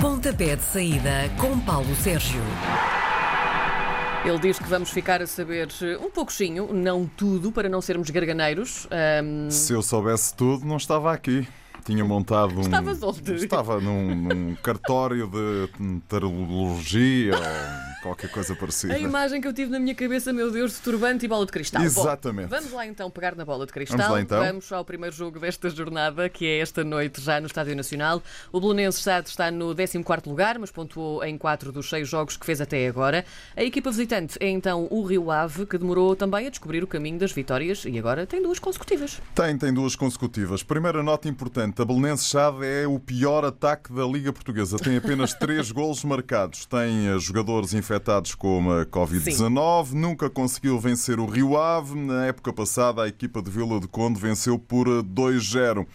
Pontapé de saída com Paulo Sérgio. Ele diz que vamos ficar a saber um pouquinho, não tudo, para não sermos garganeiros. Ahm, Se eu soubesse tudo, não estava aqui. Tinha montado um. Estavas onde? Estava num, num cartório de tarologia qualquer coisa parecida. a imagem que eu tive na minha cabeça, meu Deus, de turbante e bola de cristal. Bom, Exatamente. vamos lá então pegar na bola de cristal. Vamos lá, então. Vamos ao primeiro jogo desta jornada, que é esta noite já no Estádio Nacional. O Belenenses está, está no 14 lugar, mas pontuou em 4 dos 6 jogos que fez até agora. A equipa visitante é então o Rio Ave, que demorou também a descobrir o caminho das vitórias e agora tem duas consecutivas. Tem, tem duas consecutivas. Primeira nota importante: a Belenenses Chade é o pior ataque da Liga Portuguesa. Tem apenas três golos marcados. Tem eh, jogadores infectados com a Covid-19. Nunca conseguiu vencer o Rio Ave. Na época passada, a equipa de Vila de Conde venceu por eh, 2-0.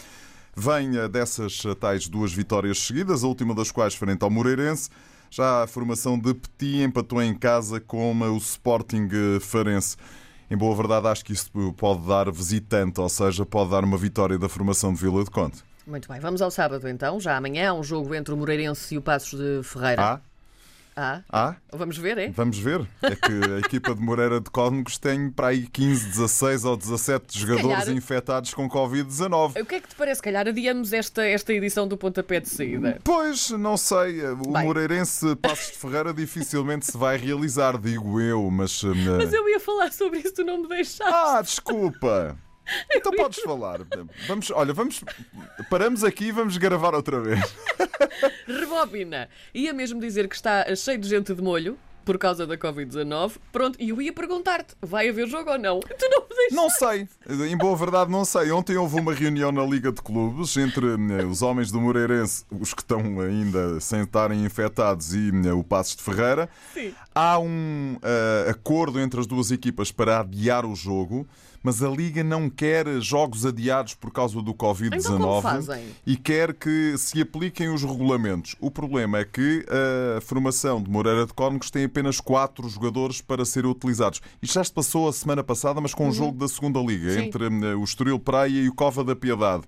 Vem eh, dessas tais duas vitórias seguidas, a última das quais frente ao Moreirense. Já a formação de Petit empatou em casa com o Sporting Farense. Em boa verdade, acho que isso pode dar visitante, ou seja, pode dar uma vitória da formação de Vila de Conde. Muito bem, vamos ao sábado então. Já amanhã há um jogo entre o Moreirense e o Passos de Ferreira. Ah, Ah, ah, vamos ver, é? vamos ver. É que a equipa de Moreira de Cónegos tem para aí 15, 16 ou 17 jogadores calhar. infectados com Covid-19. O que é que te parece? Calhar adiamos esta, esta edição do pontapé de saída. Pois, não sei. O Bem. Moreirense Passos de Ferreira dificilmente se vai realizar, digo eu, mas. hum, Mas eu ia falar sobre isso, tu não me deixaste. Ah, desculpa! Então podes falar. Vamos, olha, vamos. Paramos aqui e vamos gravar outra vez. Rebobina. Ia mesmo dizer que está cheio de gente de molho por causa da Covid-19. Pronto, e eu ia perguntar-te: vai haver jogo ou não? Tu não me deixaste. Não sei. Em boa verdade, não sei. Ontem houve uma reunião na Liga de Clubes entre eh, os homens do Moreirense, os que estão ainda sem estarem infectados, e eh, o Passos de Ferreira. Sim. Há um eh, acordo entre as duas equipas para adiar o jogo, mas a Liga não quer jogos adiados por causa do Covid-19 Então como fazem? e quer que se apliquem os regulamentos. O problema é que a formação de Moreira de Cónegos tem apenas quatro jogadores para serem utilizados. Isto já se passou a semana passada, mas com um jogo da segunda Liga, Uhum. Sim. entre eh, o Estoril Praia e o Cova da Piedade.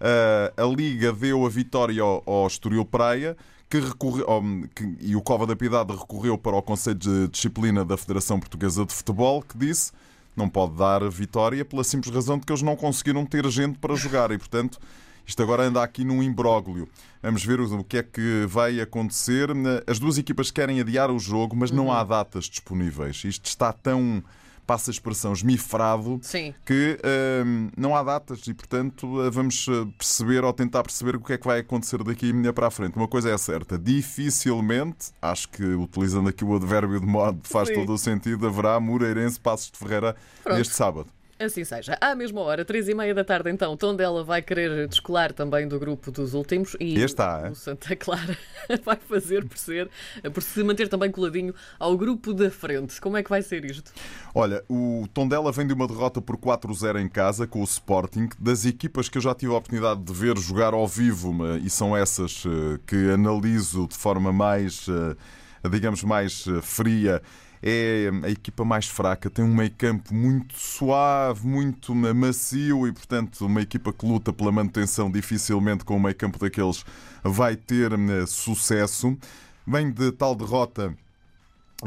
Ah, a Liga deu a vitória ao, ao Estoril Praia. Que que- e o Cova da Piedade recorreu para o Conselho de Disciplina da Federação Portuguesa de Futebol, que disse não pode dar vitória pela simples razão de que eles não conseguiram ter gente para jogar e, portanto, isto agora anda aqui num imbróglio. Vamos ver o que é que vai acontecer. As duas equipas querem adiar o jogo, mas não há datas disponíveis. Isto está tão, passa a expressão, esmifrado Sim. que hum, não há datas e, portanto, eh, vamos eh, perceber ou tentar perceber o que é que vai acontecer daqui para a frente. Uma coisa é certa, dificilmente, acho que utilizando aqui o advérbio de modo faz Sim. todo o sentido, haverá Moreirense Passos de Ferreira Pronto. neste sábado. Assim seja. À mesma hora, três e meia da tarde, então, Tondela vai querer descolar também do grupo dos últimos e Este há, é? o Santa Clara vai fazer por ser, por se manter também coladinho ao grupo da frente. Como é que vai ser isto? Olha, o Tondela vem de uma derrota por 4-0 em casa com o Sporting, das equipas que eu já tive a oportunidade de ver jogar ao vivo, e são essas eh, que analiso de forma mais, eh, digamos, mais eh, fria. É a equipa mais fraca, tem um meio campo muito suave, muito ma- macio e, portanto, uma equipa que luta pela manutenção dificilmente com um meio campo daqueles vai ter eh, sucesso. Vem de tal derrota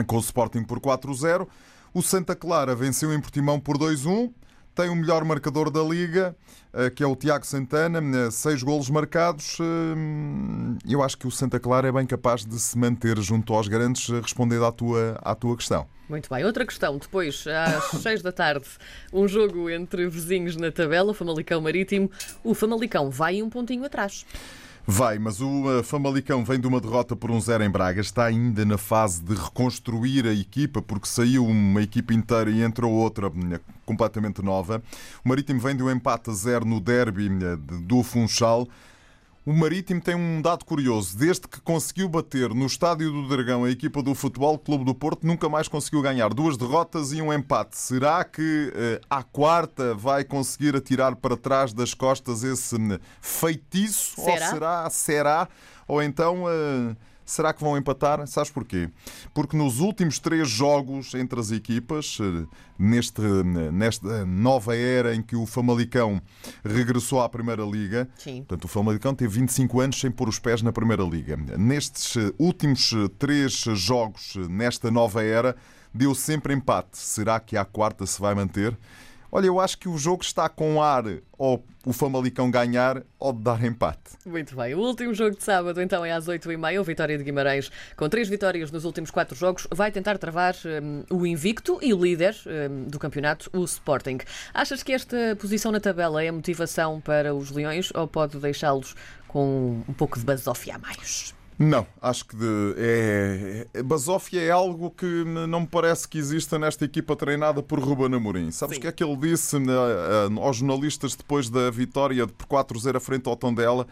com o Sporting por 4-0. O Santa Clara venceu em Portimão por 2-1. Tem o melhor marcador da Liga, eh, que é o Tiago Santana, eh, seis golos marcados. Hum, Eu acho que o Santa Clara é bem capaz de se manter junto aos grandes, eh, respondendo à tua, à tua questão. Muito bem. Outra questão, depois, às seis da tarde, um jogo entre vizinhos na tabela, Famalicão Marítimo. O Famalicão vai um pontinho atrás. Vai, mas o eh, Famalicão vem de uma derrota por um zero em Braga, está ainda na fase de reconstruir a equipa, porque saiu uma equipa inteira e entrou outra eh, completamente nova. O Marítimo vem de um empate a zero no derby eh, do Funchal. O Marítimo tem um dado curioso. Desde que conseguiu bater no Estádio do Dragão a equipa do Futebol Clube do Porto, nunca mais conseguiu ganhar. Duas derrotas e um empate. Será que eh, à quarta vai conseguir atirar para trás das costas esse feitiço? Será? Ou será? Será? Ou então eh, Será que vão empatar? Sabes porquê? Porque nos últimos três jogos entre as equipas, eh, neste, nesta nova era em que o Famalicão regressou à Primeira Liga, Sim. portanto, o Famalicão teve 25 anos sem pôr os pés na Primeira Liga. Nestes eh, últimos eh, três jogos, nesta nova era, deu sempre empate. Será que a quarta se vai manter? Olha, eu acho que o jogo está com ar ou o Famalicão ganhar ou de dar empate. Muito bem. O último jogo de sábado, então, é às 8h30. O Vitória de Guimarães, com três vitórias nos últimos quatro jogos, vai tentar travar um, o invicto e o líder um, do campeonato, o Sporting. Achas que esta posição na tabela é motivação para os Leões ou pode deixá-los com um pouco de basófia a mais? Não, acho que de, é, é, Basófia é algo que não me parece que exista nesta equipa treinada por Ruben Amorim. Sabes o que é que ele disse na, aos jornalistas depois da vitória por 4-0 frente ao Tondela?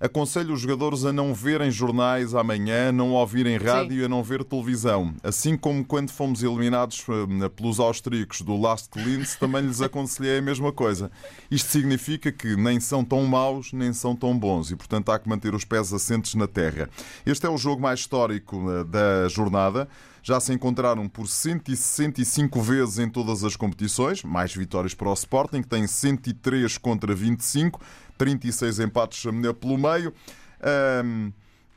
Aconselho os jogadores a não verem jornais amanhã, não ouvirem rádio e a não ver televisão. Assim como quando fomos eliminados eh, pelos austríacos do Last Linz, também lhes aconselhei a mesma coisa. Isto significa que nem são tão maus, nem são tão bons e, portanto, há que manter os pés assentes na terra. Este é o jogo mais histórico eh, da jornada já se encontraram por 165 vezes em todas as competições, mais vitórias para o Sporting, que tem 103 contra 25, 36 empates pelo meio.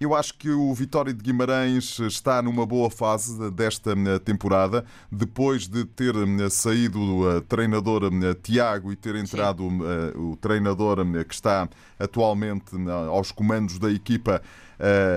Eu acho que o Vitória de Guimarães está numa boa fase desta temporada, depois de ter saído o treinador Tiago e ter entrado Sim. o treinador que está atualmente aos comandos da equipa.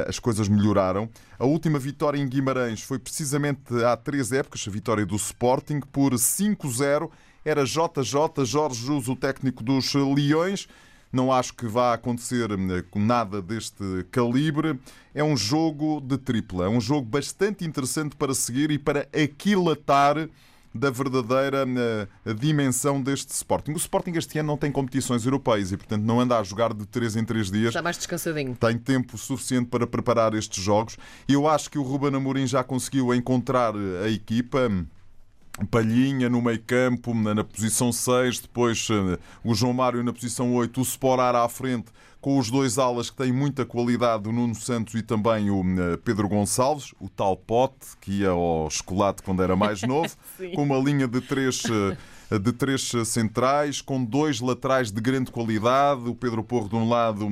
As coisas melhoraram. A última vitória em Guimarães foi precisamente há três épocas, a vitória do Sporting, por 5-0. Era JJ, Jorge Jus, o técnico dos Leões. Não acho que vá acontecer hum, nada deste calibre. É um jogo de tripla. É um jogo bastante interessante para seguir e para aquilatar da verdadeira hum, dimensão deste Sporting. O Sporting este ano não tem competições europeias e, portanto, não anda a jogar de 3 em 3 dias. Está mais descansadinho. Tem tempo suficiente para preparar estes jogos. Eu acho que o Ruben Amorim já conseguiu encontrar a equipa. Palhinha no meio campo, na posição 6, depois eh, o João Mário na posição 8, o Sporar à frente, com os dois alas que têm muita qualidade, o Nuno Santos e também o eh, Pedro Gonçalves, o tal pote que ia ao chocolate quando era mais novo, com uma linha de três eh, de três centrais, com dois laterais de grande qualidade, o Pedro Porro de um lado,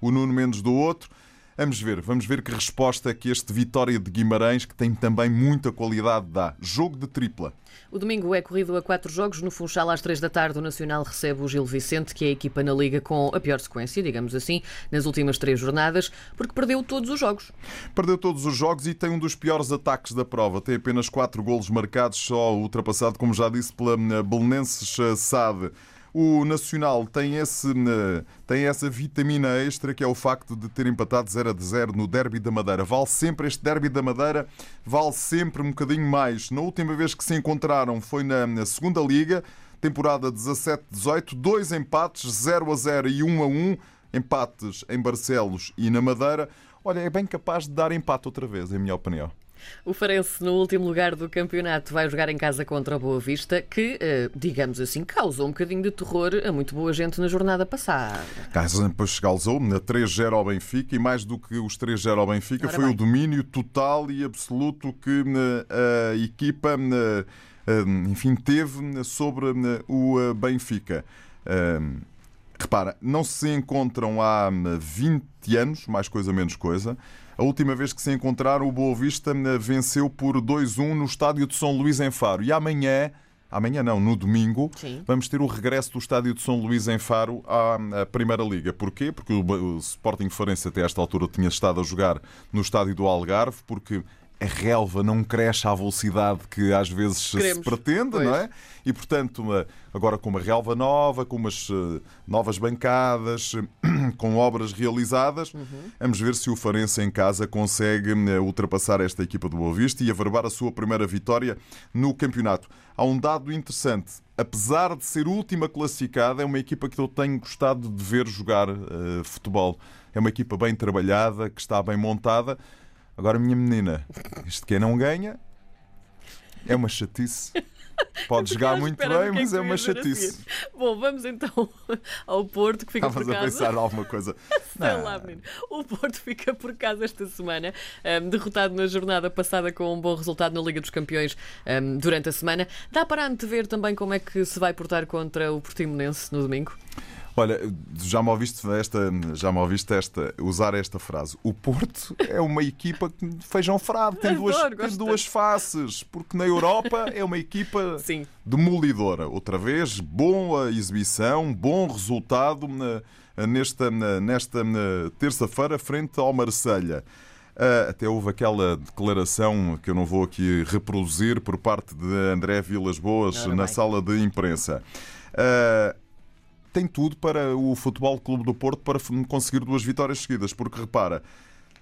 o Nuno Mendes do outro. Vamos ver, vamos ver que resposta é que este Vitória de Guimarães, que tem também muita qualidade, dá. Jogo de tripla. O domingo é corrido a quatro jogos. No Funchal, às três da tarde, o Nacional recebe o Gil Vicente, que é a equipa na Liga com a pior sequência, digamos assim, nas últimas três jornadas, porque perdeu todos os jogos. Perdeu todos os jogos e tem um dos piores ataques da prova. Tem apenas quatro golos marcados, só ultrapassado, como já disse, pela eh, Belenenses eh, Sade. O Nacional tem, esse, eh, tem essa vitamina extra que é o facto de ter empatado 0 a 0 no Derby da Madeira. Vale sempre este Derby da Madeira, vale sempre um bocadinho mais. Na última vez que se encontraram foi na segunda Liga, temporada 17-18, dois empates, 0 a 0 e 1 a 1, empates em Barcelos e na Madeira. Olha, é bem capaz de dar empate outra vez, em minha opinião. O Farense, no último lugar do campeonato, vai jogar em casa contra a Boa Vista, que, eh, digamos assim, causou um bocadinho de terror a muito boa gente na jornada passada. Casa depois causou na 3-0 ao Benfica e mais do que os 3-0 ao Benfica Ora foi bem. o domínio total e absoluto que eh, a equipa, eh, enfim, teve sobre o Benfica. Repara, não se encontram há 20 anos, mais coisa menos coisa. A última vez que se encontraram, o Boa Vista eh, venceu por 2-1 no estádio de São Luís em Faro. E amanhã, amanhã não, no domingo, Sim. vamos ter o regresso do estádio de São Luís em Faro à Primeira Liga. Porquê? Porque o Sporting Farense até esta altura tinha estado a jogar no estádio do Algarve, porque a relva não cresce à velocidade que às vezes Queremos. se pretende, pois. não é? E, portanto, agora com uma relva nova, com umas eh, novas bancadas, com obras realizadas, uhum. vamos ver se o Farense em casa consegue eh, ultrapassar esta equipa do Boa Vista e averbar a sua primeira vitória no campeonato. Há um dado interessante. Apesar de ser última classificada, é uma equipa que eu tenho gostado de ver jogar uh, futebol. É uma equipa bem trabalhada, que está bem montada. Agora, minha menina, isto quem não ganha é uma chatice. Pode jogar muito bem, é mas é uma a chatice. Bom, vamos então ao Porto, que fica Estavas por a casa. pensar alguma coisa. Sei lá, menino. O Porto fica por casa esta semana, um, derrotado na jornada passada com um bom resultado na Liga dos Campeões um, durante a semana. Dá para antever também como é que se vai portar contra o Portimonense no domingo? Olha, já me ouviste esta, já me ouviste esta, usar esta frase. O Porto é uma equipa que feijão frado, tem, duas, Adoro, tem duas faces, porque na Europa é uma equipa Sim. demolidora. Outra vez, boa exibição, bom resultado na- nesta, na- nesta terça-feira frente ao Marselha. Ah, até houve aquela declaração que eu não vou aqui reproduzir por parte de André Vilas Boas na sala de imprensa. Ah, tem tudo para o Futebol Clube do Porto para conseguir duas vitórias seguidas, porque repara,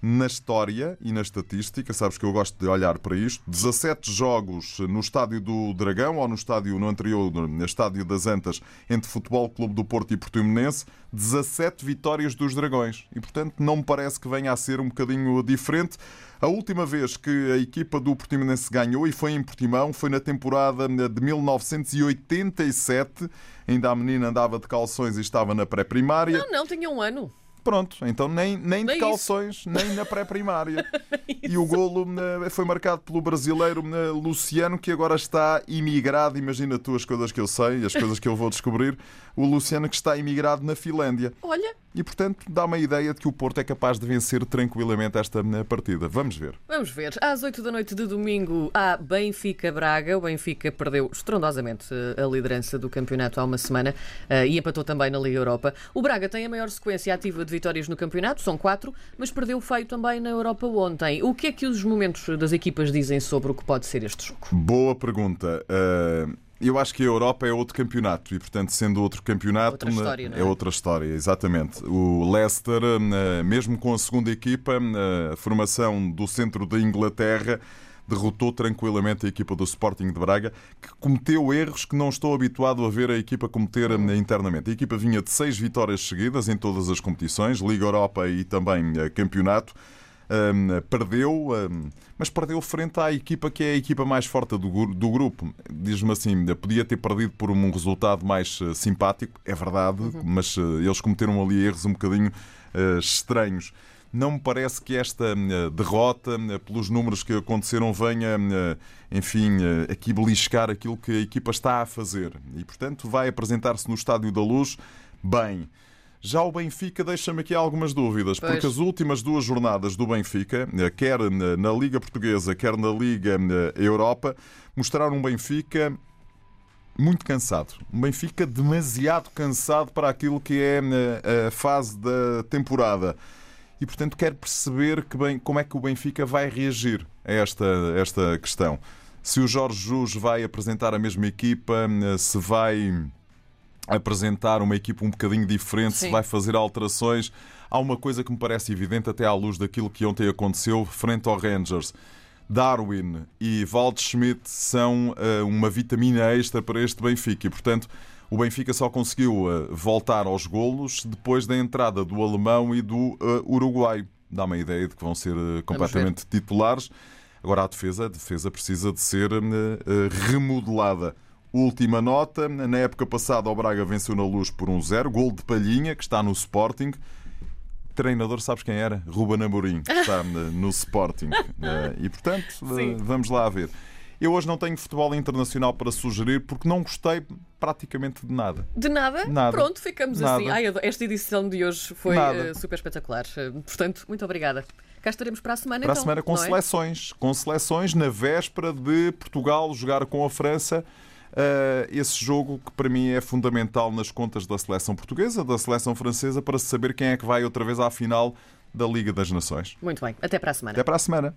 na história e na estatística, sabes que eu gosto de olhar para isto, 17 jogos no Estádio do Dragão ou no estádio no anterior, no Estádio das Antas, entre Futebol Clube do Porto e Portimonense, 17 vitórias dos Dragões. E portanto não me parece que venha a ser um bocadinho diferente. A última vez que a equipa do Portimonense ganhou e foi em Portimão foi na temporada de 1987. Ainda a menina andava de calções e estava na pré-primária. Não, não, tinha um ano. Pronto, então nem, nem de calções, nem na pré-primária. e o golo eh, foi marcado pelo brasileiro eh, Luciano, que agora está imigrado. Imagina tu as coisas que eu sei, as coisas que eu vou descobrir. O Luciano que está imigrado na Finlândia. Olha, E, portanto, dá uma ideia de que o Porto é capaz de vencer tranquilamente esta eh, partida. Vamos ver. Vamos ver. Às 8 da noite de domingo há Benfica-Braga. O Benfica perdeu estrondosamente eh, a liderança do campeonato há uma semana eh, e empatou também na Liga Europa. O Braga tem a maior sequência ativa de vitórias no campeonato, são quatro, mas perdeu feio também na Europa ontem. O que é que os momentos das equipas dizem sobre o que pode ser este jogo? Boa pergunta. Eh, eu acho que a Europa é outro campeonato e, portanto, sendo outro campeonato, Outra história, não é? é outra história, exatamente. O Leicester, eh, mesmo com a segunda equipa, eh, a formação do centro da Inglaterra, derrotou tranquilamente a equipa do Sporting de Braga, que cometeu erros que não estou habituado a ver a equipa cometer internamente. A equipa vinha de seis vitórias seguidas em todas as competições, Liga Europa e também eh, campeonato. Um, perdeu, um, mas perdeu frente à equipa que é a equipa mais forte do, do grupo. Diz-me assim, podia ter perdido por um resultado mais eh, simpático, é verdade, mas eh, eles cometeram ali erros um bocadinho eh, estranhos. Não me parece que esta eh, derrota, eh, pelos números que aconteceram, venha, eh, enfim, aqui beliscar aquilo que a equipa está a fazer. E, portanto, vai apresentar-se no Estádio da Luz bem. Já o Benfica deixa-me aqui algumas dúvidas, Pois. porque as últimas duas jornadas do Benfica, eh, quer na na Liga Portuguesa, quer na Liga eh, Europa, mostraram um Benfica muito cansado. Um Benfica demasiado cansado para aquilo que é eh, a fase da temporada. E, portanto, quero perceber que bem, como é que o Benfica vai reagir a esta, esta questão. Se o Jorge Jus vai apresentar a mesma equipa, eh, se vai apresentar uma equipa um bocadinho diferente, se Sim. vai fazer alterações. Há uma coisa que me parece evidente, até à luz daquilo que ontem aconteceu frente ao Rangers. Darwin e Waldschmidt são eh, uma vitamina extra para este Benfica e, portanto, o Benfica só conseguiu eh, voltar aos golos depois da entrada do alemão e do eh, uruguaio. Dá-me a ideia de que vão ser completamente titulares. Agora, a defesa, a defesa precisa de ser remodelada. Última nota, na época passada o Braga venceu na luz por 1-0, gol de Palhinha, que está no Sporting. Treinador, sabes quem era? Ruben Amorim, que está no Sporting. Eh, E portanto, eh, Sim. vamos lá ver. Eu hoje não tenho futebol internacional para sugerir porque não gostei praticamente de nada. De nada? Nada. Pronto, ficamos Nada. assim. Ai, esta edição de hoje foi Nada. eh, super espetacular. Portanto, muito obrigada. Cá estaremos para a semana, Para então. a semana com é? seleções. Com seleções na véspera de Portugal jogar com a França. Eh, esse jogo que para mim é fundamental nas contas da seleção portuguesa, da seleção francesa, para se saber quem é que vai outra vez à final da Liga das Nações. Muito bem. Até para a semana. Até para a semana.